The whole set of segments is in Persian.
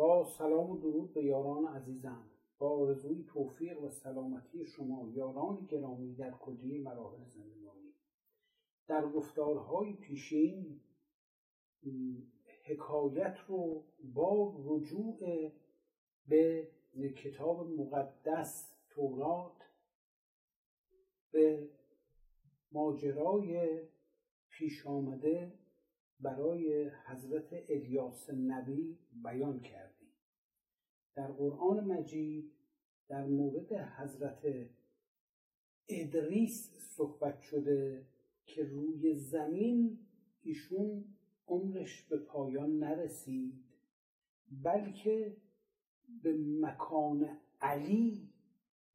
با سلام و درود به یاران عزیزم. با آرزوی توفیق و سلامتی شما یاران گرامی در کلیه مراحل زندگانی در گفتارهای پیشین حکایت رو با رجوع به کتاب مقدس تورات به ماجرای پیش آمده برای حضرت الیاس نبی بیان کردیم در قرآن مجید در مورد حضرت ادریس صحبت شده که روی زمین ایشون عمرش به پایان نرسید بلکه به مکان علی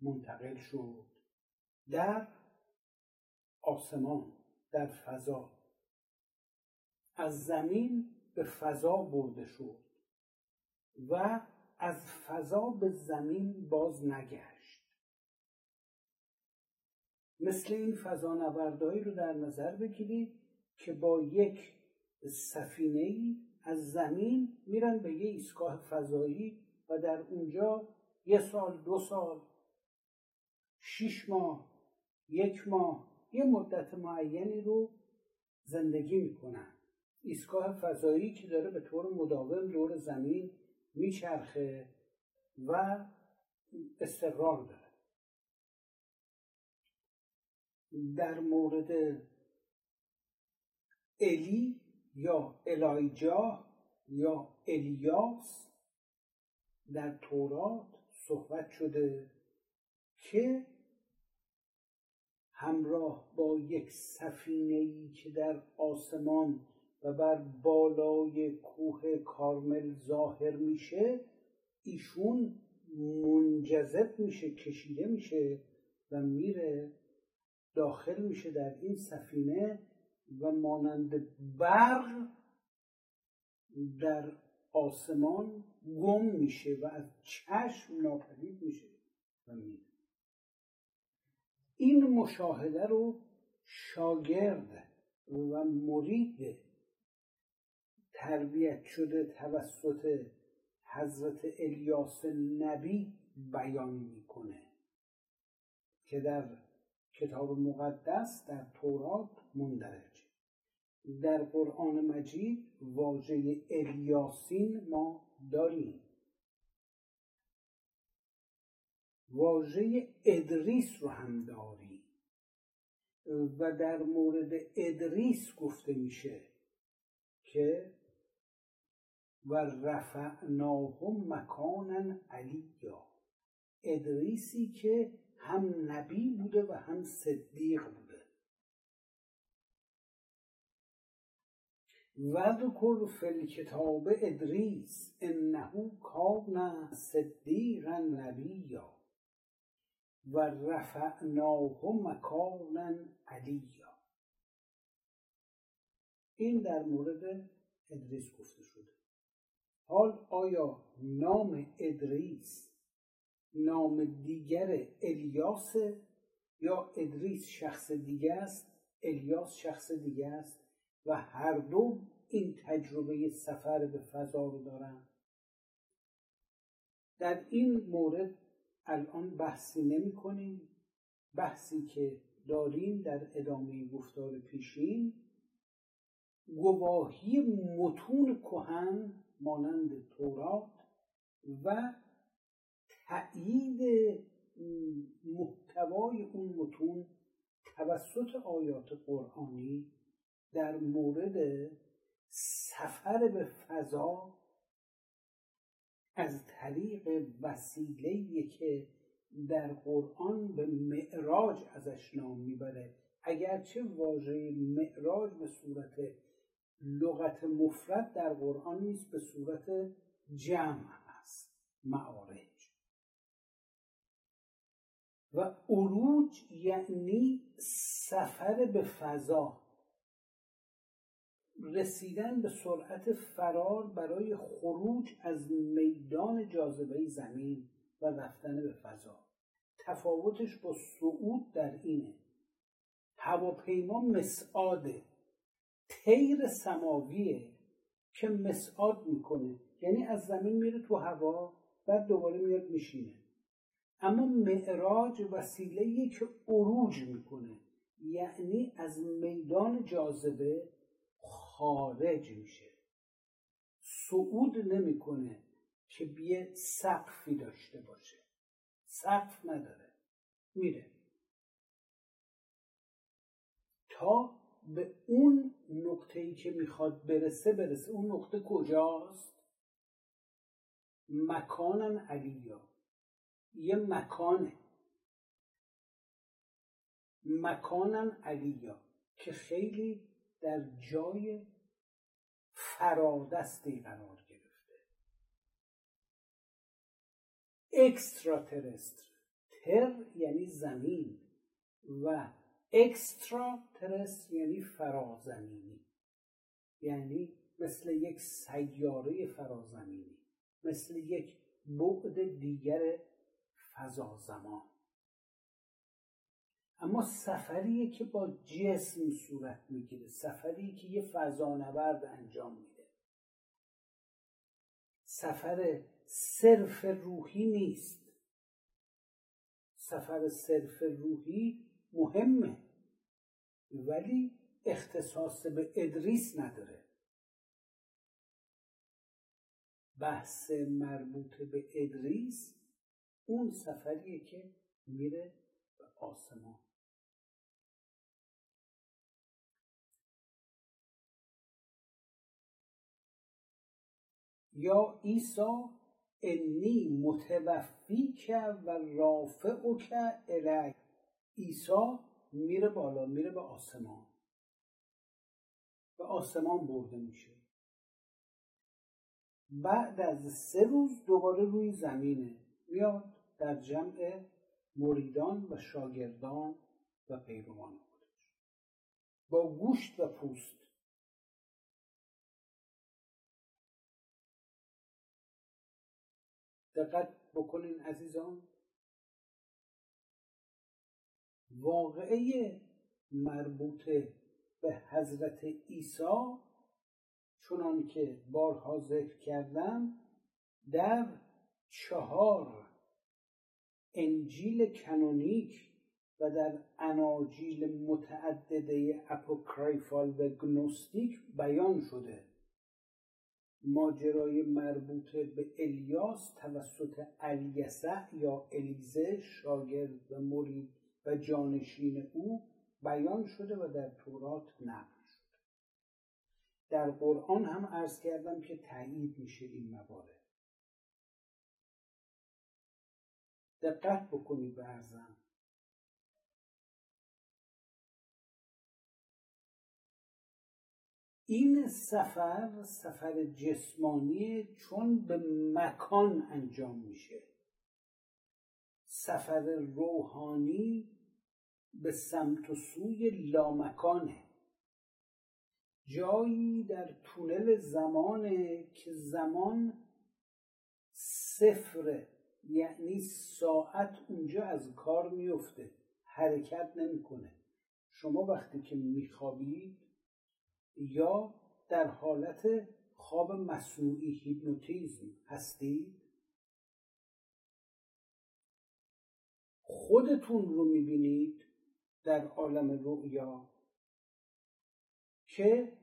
منتقل شد در آسمان در فضا. از زمین به فضا برده شد و از فضا به زمین باز نگشت. مثل این فضا نوردهایی رو در نظر بگیرید که با یک سفینه از زمین میرن به یه ایستگاه فضایی و در اونجا یه سال دو سال شیش ماه یک ماه یه مدت معینی رو زندگی می‌کنن. ایستگاه فضایی که داره به طور مداوم دور زمین میچرخه و استقرار داره. در مورد الی یا الایجا یا الیاس در تورات صحبت شده که همراه با یک سفینه ای که در آسمان و بر بالای کوه کارمل ظاهر میشه ایشون منجذب میشه کشیده میشه و میره داخل میشه در این سفینه و مانند برق در آسمان گم میشه و از چشم ناپدید میشه و میره. این مشاهده رو شاگرد و مرید تربیت شده توسط حضرت الیاس نبی بیان می‌کنه که در کتاب مقدس در تورات مندرج. در قرآن مجید واژه الیاسین ما داریم. واژه ادریس رو هم داریم و در مورد ادریس گفته میشه که و رفعناهم مکانا علیا. ادریسی که هم نبی بوده و هم صدیق بوده. وذکر فی الکتاب ادریس انه کان صدیقا نبیا. و رفعناه مکانا علیا. این در مورد ادریس گفته شده. حال آیا نام ادریس نام دیگر الیاس یا ادریس شخص دیگه است؟ الیاس شخص دیگه است و هر دو این تجربه سفر به فضا رو دارن. در این مورد الان بحثی نمی کنیم. بحثی که داریم در ادامه گفتار پیشین. گواهی متون کهن مانند تورات و تأیید محتوای اون متون توسط آیات قرآنی در مورد سفر به فضا از طریق وسیله که در قرآن به معراج ازش نام می‌بره. اگرچه واژه معراج به صورت لغت مفرد در قرآن نیست به صورت جمع است معارج. و عروج یعنی سفر به فضا. رسیدن به سرعت فرار برای خروج از میدان جاذبه زمین و رفتن به فضا. تفاوتش با صعود در اینه. هواپیما مسعاده. تیر سماویه که مسعاد می‌کنه. یعنی از زمین میره تو هوا بعد دوباره میاد میشینه. اما معراج وسیله که عروج می‌کنه. یعنی از میدان جاذبه خارج میشه. صعود نمی‌کنه که بیه سقفی داشته باشه. سقف نداره. میره. تا به اون نقطه ای که می‌خواد برسه برسه. اون نقطه کجاست؟ مکانن علیا یه مکانه. مکانن علیا که خیلی در جای فرادستی قرار گرفته. اکسترا ترستر تر یعنی زمین. و اکسترا ترستر یعنی فرازمینی. یعنی مثل یک سیاره فرازمینی مثل یک بعد دیگر فضا زمان اما سفریه که با جسم صورت می‌گیره سفری که یه فضانورد انجام میده. سفر صرف روحی نیست. سفر صرف روحی مهمه. ولی اختصاص به ادریس نداره. بحث مربوط به ادریس اون سفریه که میره به آسمان. یا ایسا انی متوفی و رافع که الی ایسا میره بالا میره به آسمان. به آسمان برده میشه. بعد از سه روز دوباره روی زمینه میاد در جمع مریدان و شاگردان و پیروان خودش. با گوشت و پوست. دقت بکنین عزیزان. واقعه مربوط به حضرت عیسی چنان که بارها ذکر کردم در چهار انجیل کنونیک و در اناجیل متعدده اپوکریفال و گنوستیک بیان شده. ماجرای مربوط به الیاس توسط الیسع یا الیزه شاگرد و مرید و جانشین او بیان شده و در تورات نقل شده. در قرآن هم عرض کردم که تایید میشه این موارد. دقت بکنید به ارزم. این سفر سفر جسمانی چون به مکان انجام میشه. سفر روحانی به سمت و سوی لامکانه. جایی در تونل زمانه که زمان صفره یعنی ساعت اونجا از کار میفته. حرکت نمی‌کنه. شما وقتی که میخوابید یا در حالت خواب مصنوعی هیپنوتیزم هستید خودتون رو می‌بینید در عالم رؤیا که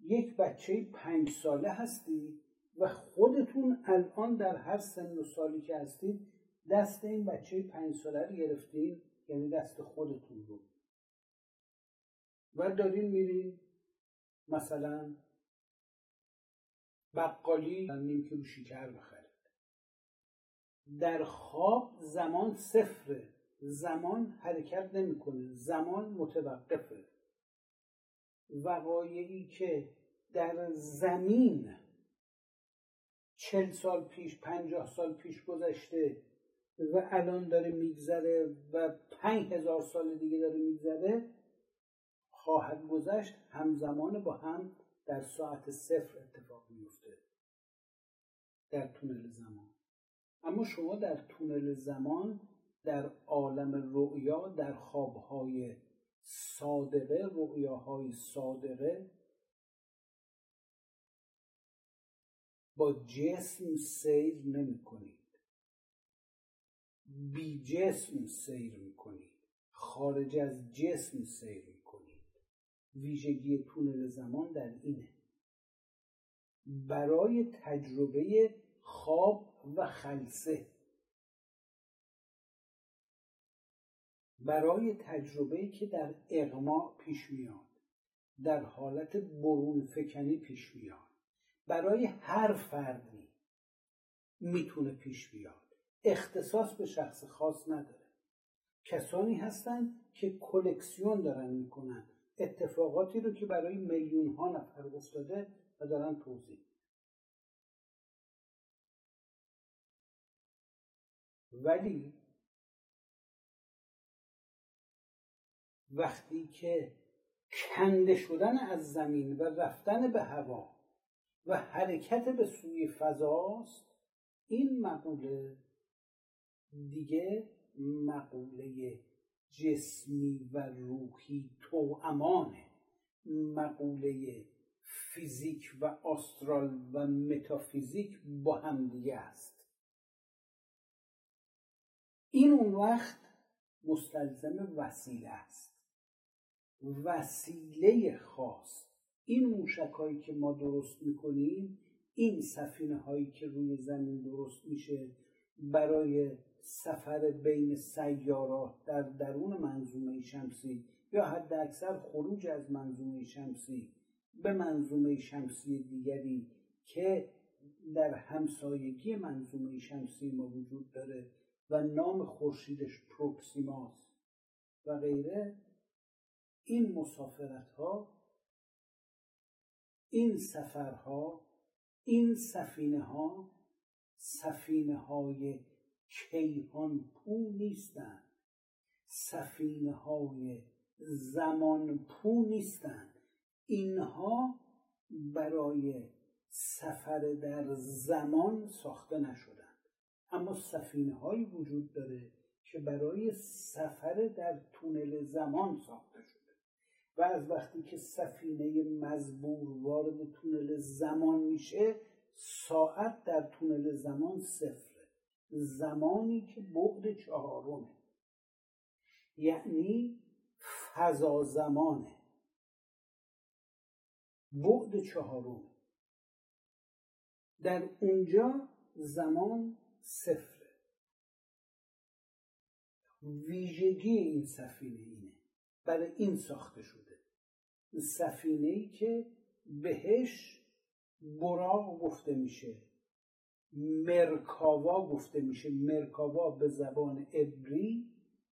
یک بچه پنج ساله هستید و خودتون الان در هر سن و سالی که هستید دست این بچه پنج ساله رو گرفتین یعنی دست خودتون رو. و دارین میرین مثلا بقالی نیم کیلو شکر بخرید در خواب زمان صفره زمان حرکت نمی‌کنه زمان متوقفه. وقایعی که در زمین چل سال پیش پنجاه سال پیش گذشته و الان داره میگذره و پنج هزار سال دیگه داره میگذره خواهد گذشت همزمان با هم در ساعت صفر اتفاق میفته در تونل زمان. اما شما در تونل زمان در عالم رؤیا در خوابهای صادقه رؤیاهای صادقه با جسم سیر نمی کنید بی جسم سیر می کنید خارج از جسم سیر می کنید ویژگی تونل زمان در اینه. برای تجربه خواب و خلصه. برای تجربه که در اغما پیش میاد در حالت برون فکنی پیش میاد برای هر فردی می‌تونه پیش بیاد. اختصاص به شخص خاص نداره. کسانی هستن که کلکسیون دارن می‌کنن اتفاقاتی رو که برای میلیون ها نفر افتاده و دارن توضیح ولی وقتی که کنده شدن از زمین و رفتن به هوا و حرکت به سوی فضاست این مقوله دیگه مقوله جسمی و روحی تو امانه مقوله فیزیک و آسترال و متافیزیک با هم دیگه است. این اون وقت مستلزم وسیله است. وسیله خاص. این موشک هایی که ما درست می‌کنیم این سفینه هایی که روی زمین درست میشه برای سفر بین سیارات در درون منظومه شمسی یا حد اکثر خروج از منظومه شمسی به منظومه شمسی دیگری که در همسایگی منظومه شمسی ما وجود داره و نام خورشیدش پروکسیماس و غیره این مسافرت ها این سفرها این سفینه ها سفینه های کیهان پو نیستند. سفینه های زمان پو نیستند. اینها برای سفر در زمان ساخته نشدند. اما سفینه هایی وجود داره که برای سفر در تونل زمان ساخته شده و از وقتی که سفینه مزبور وارد تونل زمان میشه ساعت در تونل زمان صفره. زمانی که بعد چهارمه. یعنی فضا زمانه. بعد چهارمه. در اونجا زمان صفره. ویژگی این سفینه اینه. برای این ساخته شده. سفینه ای که بهش براغ گفته میشه. مرکاوا گفته میشه. مرکاوا به زبان عبری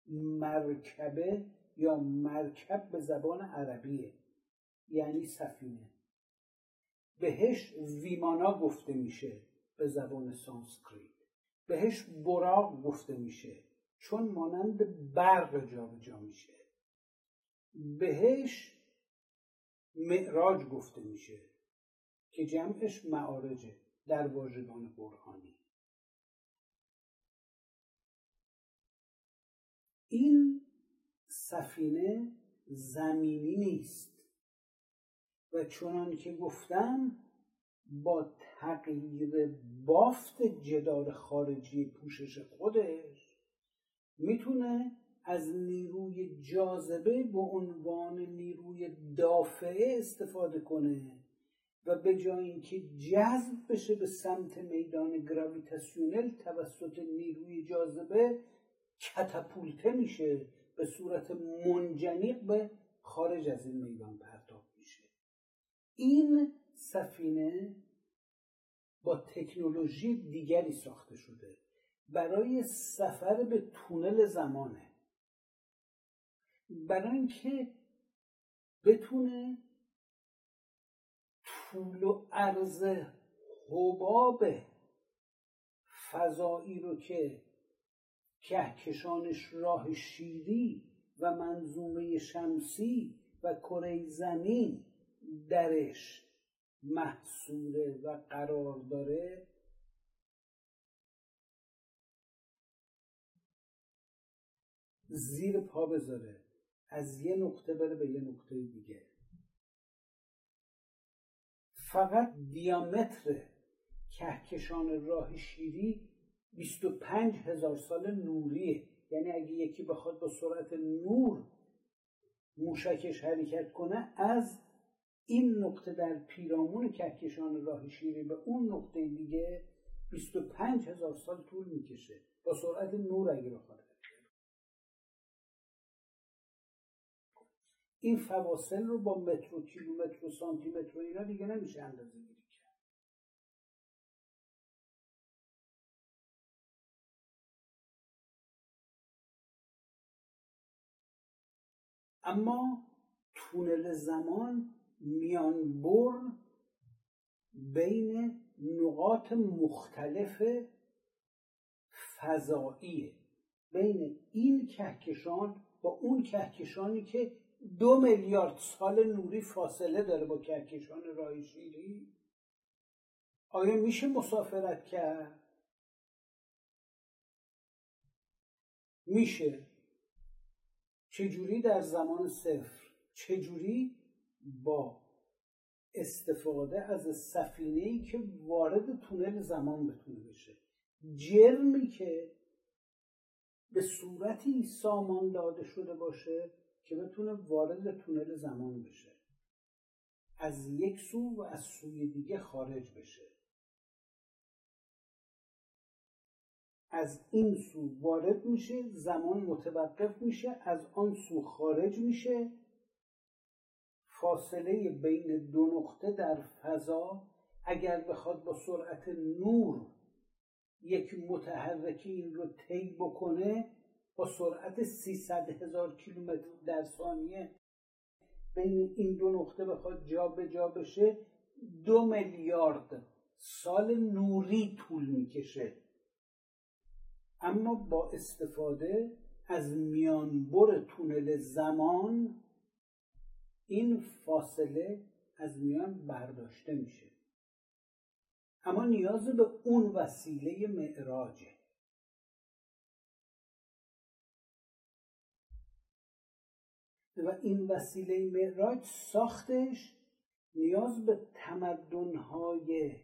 مرکبه یا مرکب به زبان عربیه. یعنی سفینه. بهش ویمانا گفته میشه به زبان سانسکریت. بهش براغ گفته میشه. چون مانند برق جابجا میشه. بهش معراج گفته میشه که جمعش معارجه در واژگان قرآنی. این سفینه زمینی نیست. و چنان که گفتم با تغییر بافت جدار خارجی پوشش خودش می‌تونه از نیروی جاذبه به عنوان نیروی دافعه استفاده کنه و به جای اینکه جذب بشه به سمت میدان گراویتاسیونل توسط نیروی جاذبه کتپولته میشه. به صورت منجنیق به خارج از این میدان پرتاب میشه. این سفینه با تکنولوژی دیگری ساخته شده. برای سفر به تونل زمانه. برای اینکه بتونه طول و عرض حباب فضایی رو که کهکشانش راه شیری و منظومه شمسی و کره زمین درش محصوله و قرار داره. زیر پا بذاره. از یه نقطه بره به یه نقطه دیگه. فقط دیامتر کهکشان راه شیری 25 هزار سال نوریه. یعنی اگه یکی بخواد با سرعت نور موشکش حرکت کنه از این نقطه در پیرامون کهکشان راه شیری به اون نقطه دیگه 25 هزار سال طول می‌کشه. با سرعت نور اگه بخواد. این فواصل رو با متر و کیلومتر و سانتی متر و اینا دیگه نمیشه اندازه گیری کرد. اما تونل زمان میانبر بین نقاط مختلف فضاییه بین این کهکشان با اون کهکشانی که دو میلیارد سال نوری فاصله داره با کهکشان راه شیری آیا میشه مسافرت کرد؟ میشه. چجوری در زمان صفر؟ چجوری با استفاده از سفینه ای که وارد تونل زمان بتونه بشه. جرمی که به صورتی سامان داده شده باشه که بتونه وارد تونل زمان بشه. از یک سو و از سوی دیگه خارج بشه. از این سو وارد میشه زمان متوقف میشه از آن سو خارج میشه. فاصله بین دو نقطه در فضا اگر بخواد با سرعت نور یک متحرکی این رو طی بکنه با سرعت 300 هزار کیلومتر در ثانیه بین این دو نقطه بخواد جا به جا بشه دو میلیارد سال نوری طول می‌کشه. اما با استفاده از میانبر تونل زمان این فاصله از میان برداشته میشه. اما نیاز به اون وسیله معراجه. و این وسیله معراج ساختش نیاز به تمدنهای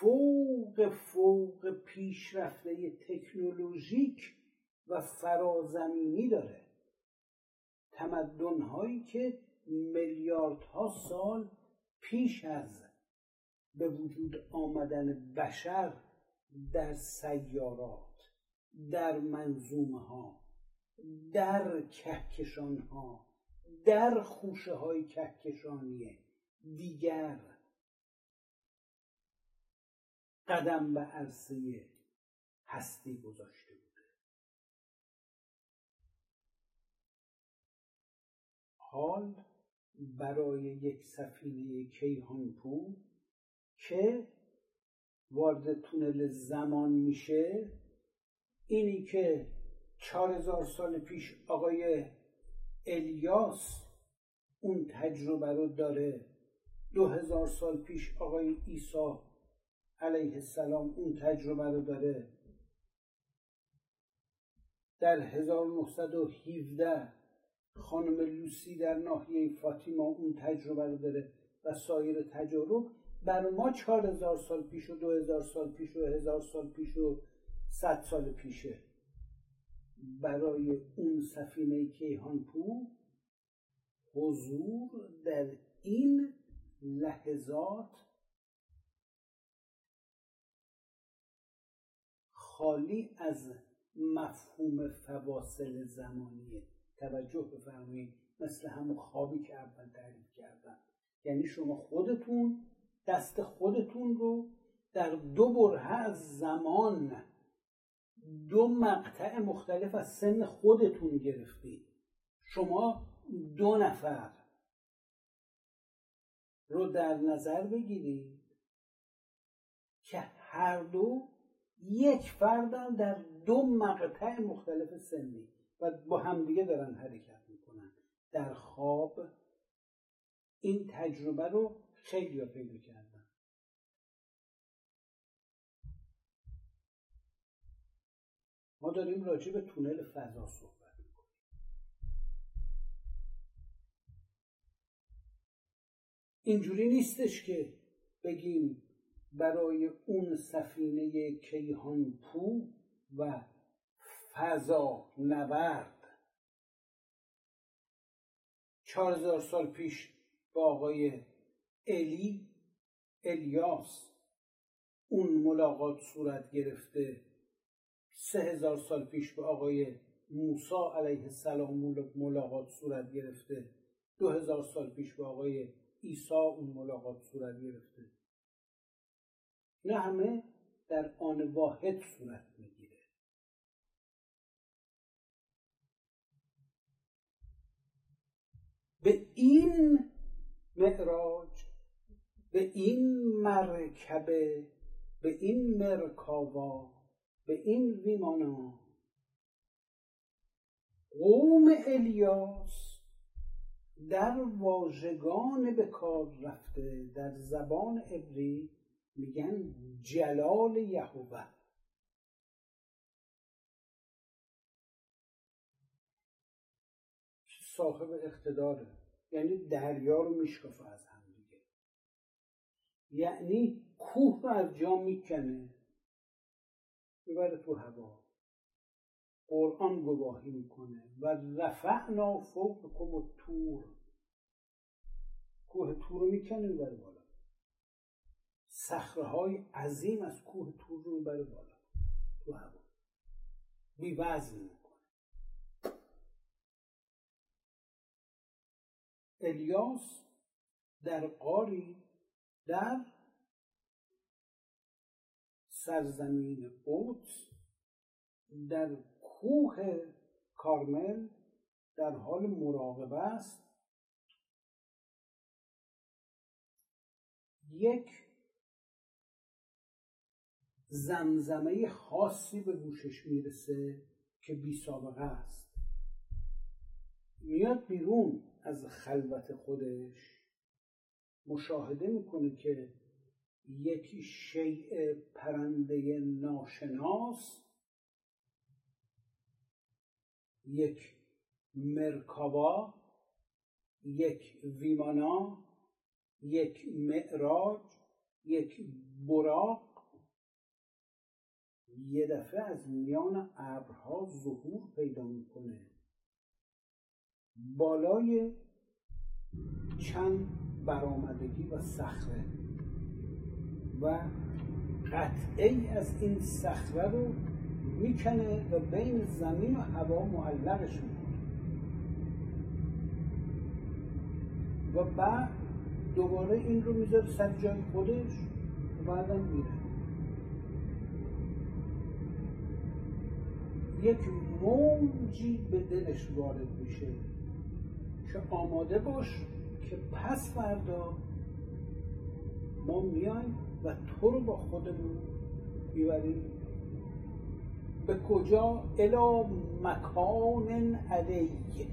فوق فوق پیشرفته تکنولوژیک و فرازمینی داره. تمدن هایی که میلیاردها سال پیش از به وجود آمدن بشر در سیارات در منظومه ها در کهکشان ها در خوشه های کهکشانی دیگر قدم به عرصه هستی گذاشته. حال برای یک سفینه کیهانپور که وارد تونل زمان میشه اینی که چهار هزار سال پیش آقای الیاس اون تجربه رو داره دو هزار سال پیش آقای عیسی علیه السلام اون تجربه رو داره. در 1917 خانم لوسی در ناحیه فاطیما اون تجربه رو داره و سایر تجارب. بر ما چهار هزار سال پیش و دو هزار سال پیش و هزار سال پیش و صد سال پیشه. برای اون سفینه کیهانپور حضور در این لحظات خالی از مفهوم فواصل زمانیه. توجه بفرمایید. مثل همون خوابی که اول تعریف کردم. یعنی شما خودتون دست خودتون رو در دو بره از زمان دو مقطع مختلف از سن خودتون گرفتید. شما دو نفر رو در نظر بگیرید که هر دو یک فردن در دو مقطع مختلف سنی. و با همدیگه دارن حرکت می‌کنن. در خواب این تجربه رو خیلی ها پیدا کردن. ما داریم راجع به تونل فضا صحبت می‌کنیم. اینجوری نیستش که بگیم برای اون سفینه کیهان پو و فضا نورد چهار هزار سال پیش با آقای الی الیاس اون ملاقات صورت گرفته. سه هزار سال پیش به آقای موسا علیه السلام ملاقات صورت گرفته. دو هزار سال پیش به آقای عیسی اون ملاقات صورت گرفته. نه همه در آن واحد صورت می‌گیره این معراج به این مرکبه به این مرکاوا به این ویمانا. قوم الیاس در واژگان به کار رفته در زبان عبری میگن جلال یهوه. صاحب اقتداره. یعنی دریا رو میشکافه از هم دیگه. یعنی کوه رو از جا می‌کنه. می‌بره تو هوا. قرآن گواهی می‌کنه. و رفعنا فوقکم تور کوه تور رو می‌کنه می‌بره بالا. صخره های عظیم از کوه تور رو می‌بره بالا. تو هوا. بی الیاس در قاری در سرزمین قدس در کوه کارمل در حال مراقبه است. یک زمزمه خاصی به گوشش می‌رسه که بی سابقه است. میاد بیرون از خلوت خودش مشاهده می‌کنه که یک شیء پرنده ناشناس یک مرکابا یک ویمانا یک معراج یک براق. یه دفعه از میان ابرها ظهور پیدا می‌کنه. بالای چند برآمدگی و صخره. و قطعه از این صخره رو می‌کنه و بین زمین و هوا معلقش می‌کنه. و بعد دوباره این رو می‌ذاره سر جای خودش و بعدم میره. یک موجی به دلش وارد میشه. که آماده باش که پس فردا ما میایم و تو رو با خودمون می‌بریم. به کجا؟ الا مکان علیه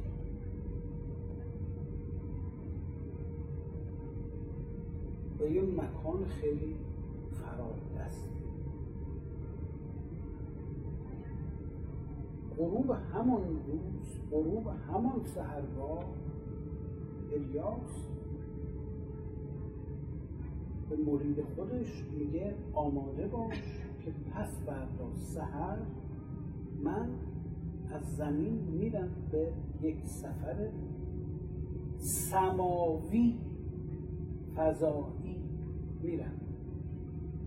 به یه مکان خیلی فرادست غروب همان روز غروب همان سهرگاه الیاس به مرید خودش میگه آماده باش که پس فردا سهر من از زمین میرم به یک سفر سماوی فضایی میرم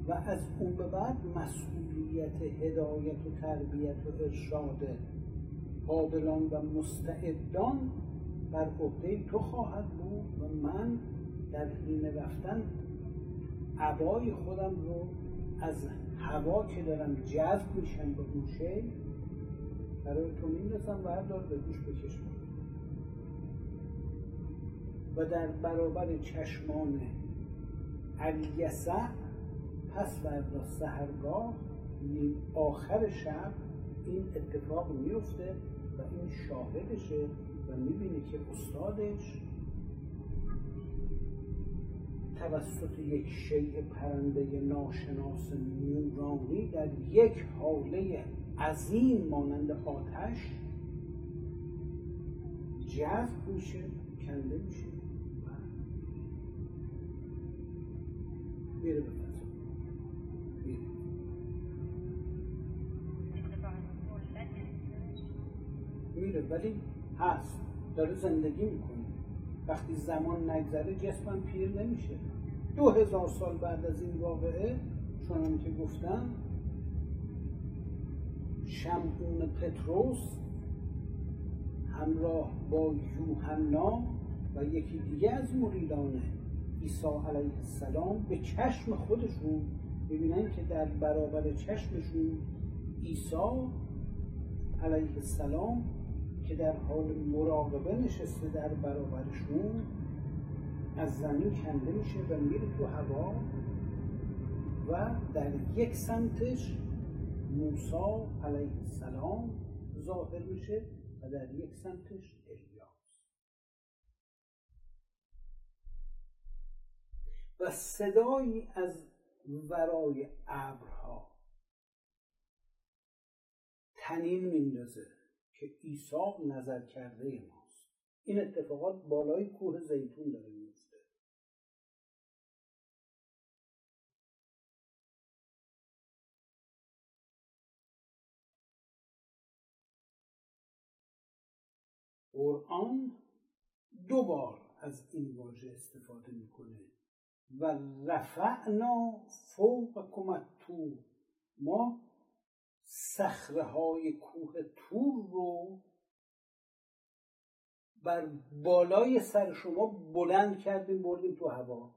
و از اون به بعد مسئولیت هدایت و تربیت و ارشاد قابلان و مستعدان بر عهده تو خواهد بود و من در حین رفتن عبای خودم رو از هوا که دارم جذب میشن به گوشه برای تو میندازم بردار به گوش بکشم و در برابر چشمان الیسع پس فردا سهرگاه آخر شب این اتفاق میفته و این شاهدشه و می‌بینه که استادش توسط یک شیء پرنده ناشناس نورانی در یک حاله عظیم مانند آتش جذب میشه کنده میشه. میره به ولی هست. داره زندگی می‌کنه. وقتی زمان نگذره جسمم پیر نمیشه. دو هزار سال بعد از این واقعه چون که گفتم شمعون پتروس همراه با یوحنا و یکی دیگه از مریدان عیسی علیه السلام به چشم خودشون ببینن که در برابر چشمشون عیسی علیه السلام که در حال مراقبه نشسته در برابرشون از زمین کنده میشه و میره تو هوا و در یک سمتش موسی علیه السلام ظاهر میشه و در یک سمتش الیاس. و صدایی از ورای ابرها تنین میندازه. که عیسی نظر کرده ماست. این اتفاقات بالای کوه زیتون داره میفته قرآن دو بار از این واژه استفاده می‌کنه. و رفعنا فوق کمت ما سخره های کوه تور رو بر بالای سر شما بلند کردیم بردیم تو هوا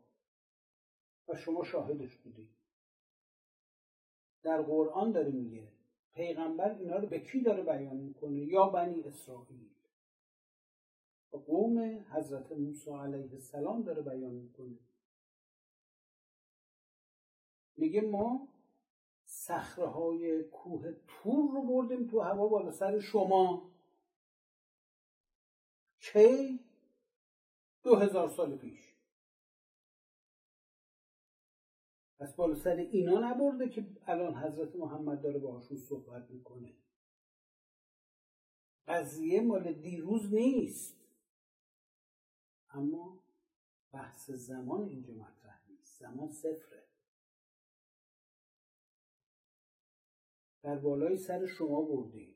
و شما شاهدش بودید در قرآن داره میگه پیغمبر اینا رو به کی داره بیان می‌کنه؟ یا بنی اسرائیل. و قوم حضرت موسی علیه السلام داره بیان می‌کنه. میگه ما سخره های کوه تور رو بردیم تو هوا بالا سر شما. کی؟ دو هزار سال پیش. پس بالا سر اینا نبرده که الان حضرت محمد داره باهاشون صحبت می‌کنه. قضیه مال دیروز نیست. اما بحث زمان اینجا مطرح نیست. زمان صفره. در بالای سر شما بردیم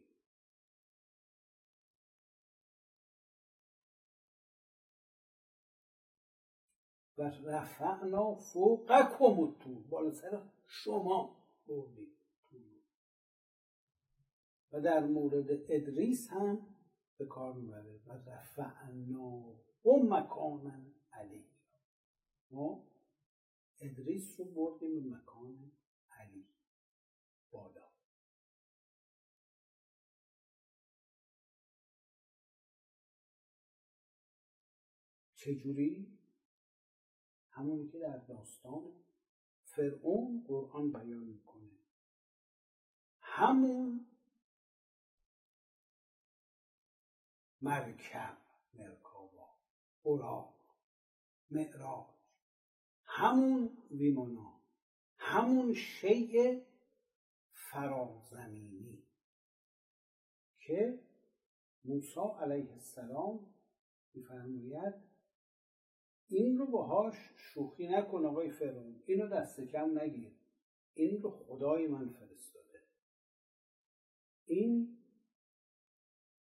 و رفعنا فوقکم الطور بالا سر شما بردیم و در مورد ادریس هم به کار می‌بره. و رفعنا و مکانا علی ما ادریس رو بردیم به مکان علی. بالا. چجوری؟ همونی که در داستان فرعون قرآن بیان می‌کنه. همون مرکب مرکابا براق معراج. همون ویمانا همون شیء فرازمینی که موسی علیه السلام میفرماید این رو باهاش شوخی نکن آقای فرعون. اینو دست کم نگیر. این رو خدای من فرستاده. این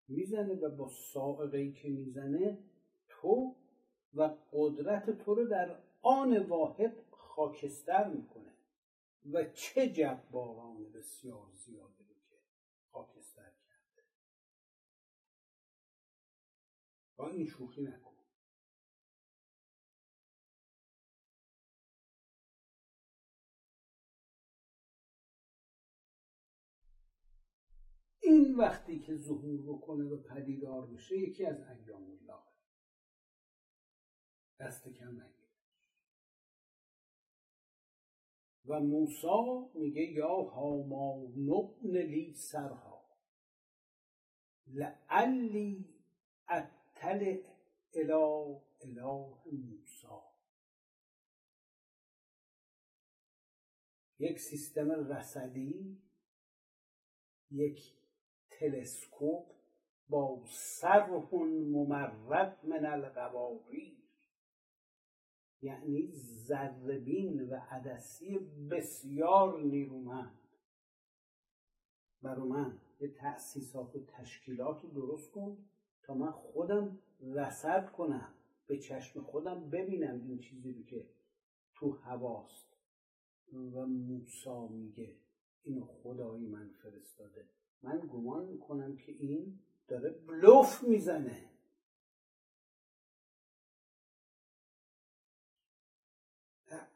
می‌زنه و با سائقه که می‌زنه تو و قدرت تو رو در آن واحد خاکستر می‌کنه. و چه جباران بسیار زیاده رو که خاکستر کرده. با این شوخی نکن. این وقتی که ظهور بکنه و پدیدار بشه یکی از ایام الله. دست کم و موسا میگه یا هامان نبن لی سرها. لعلی اتل اله اله موسا یک سیستم رصدی یک تلسکوپ با سرح ممرد من القواریر یعنی ذربین و عدسی بسیار نیرومند. برا من یه تأسیسات و تشکیلات رو درست کن تا من خودم رسد کنم به چشم خودم ببینم این چیزی رو که تو هواست. و موسا میگه اینو خدایی من فرستاده. من گمان می‌کنم که این داره بلوف می‌زنه.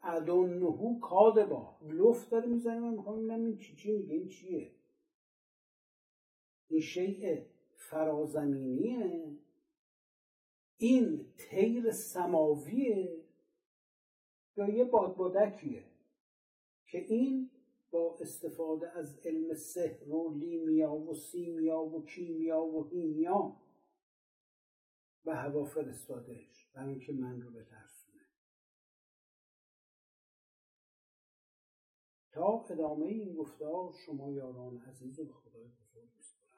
ادونهو کادبا بلوف داره می‌زنه. من می‌خوام ببینم این چی چی میگه. این چیه؟ این شیء فرازمینیه. این تیر سماویه. یا یه بادبادکیه. که این با استفاده از علم سحر و لیمیا و سیمیا و کیمیا و هیمیا به هوا فرستادهش. برای اینکه من رو بترسونه. تا ادامه این گفتار شما یاران عزیز و به خدای بزرگ بسپرم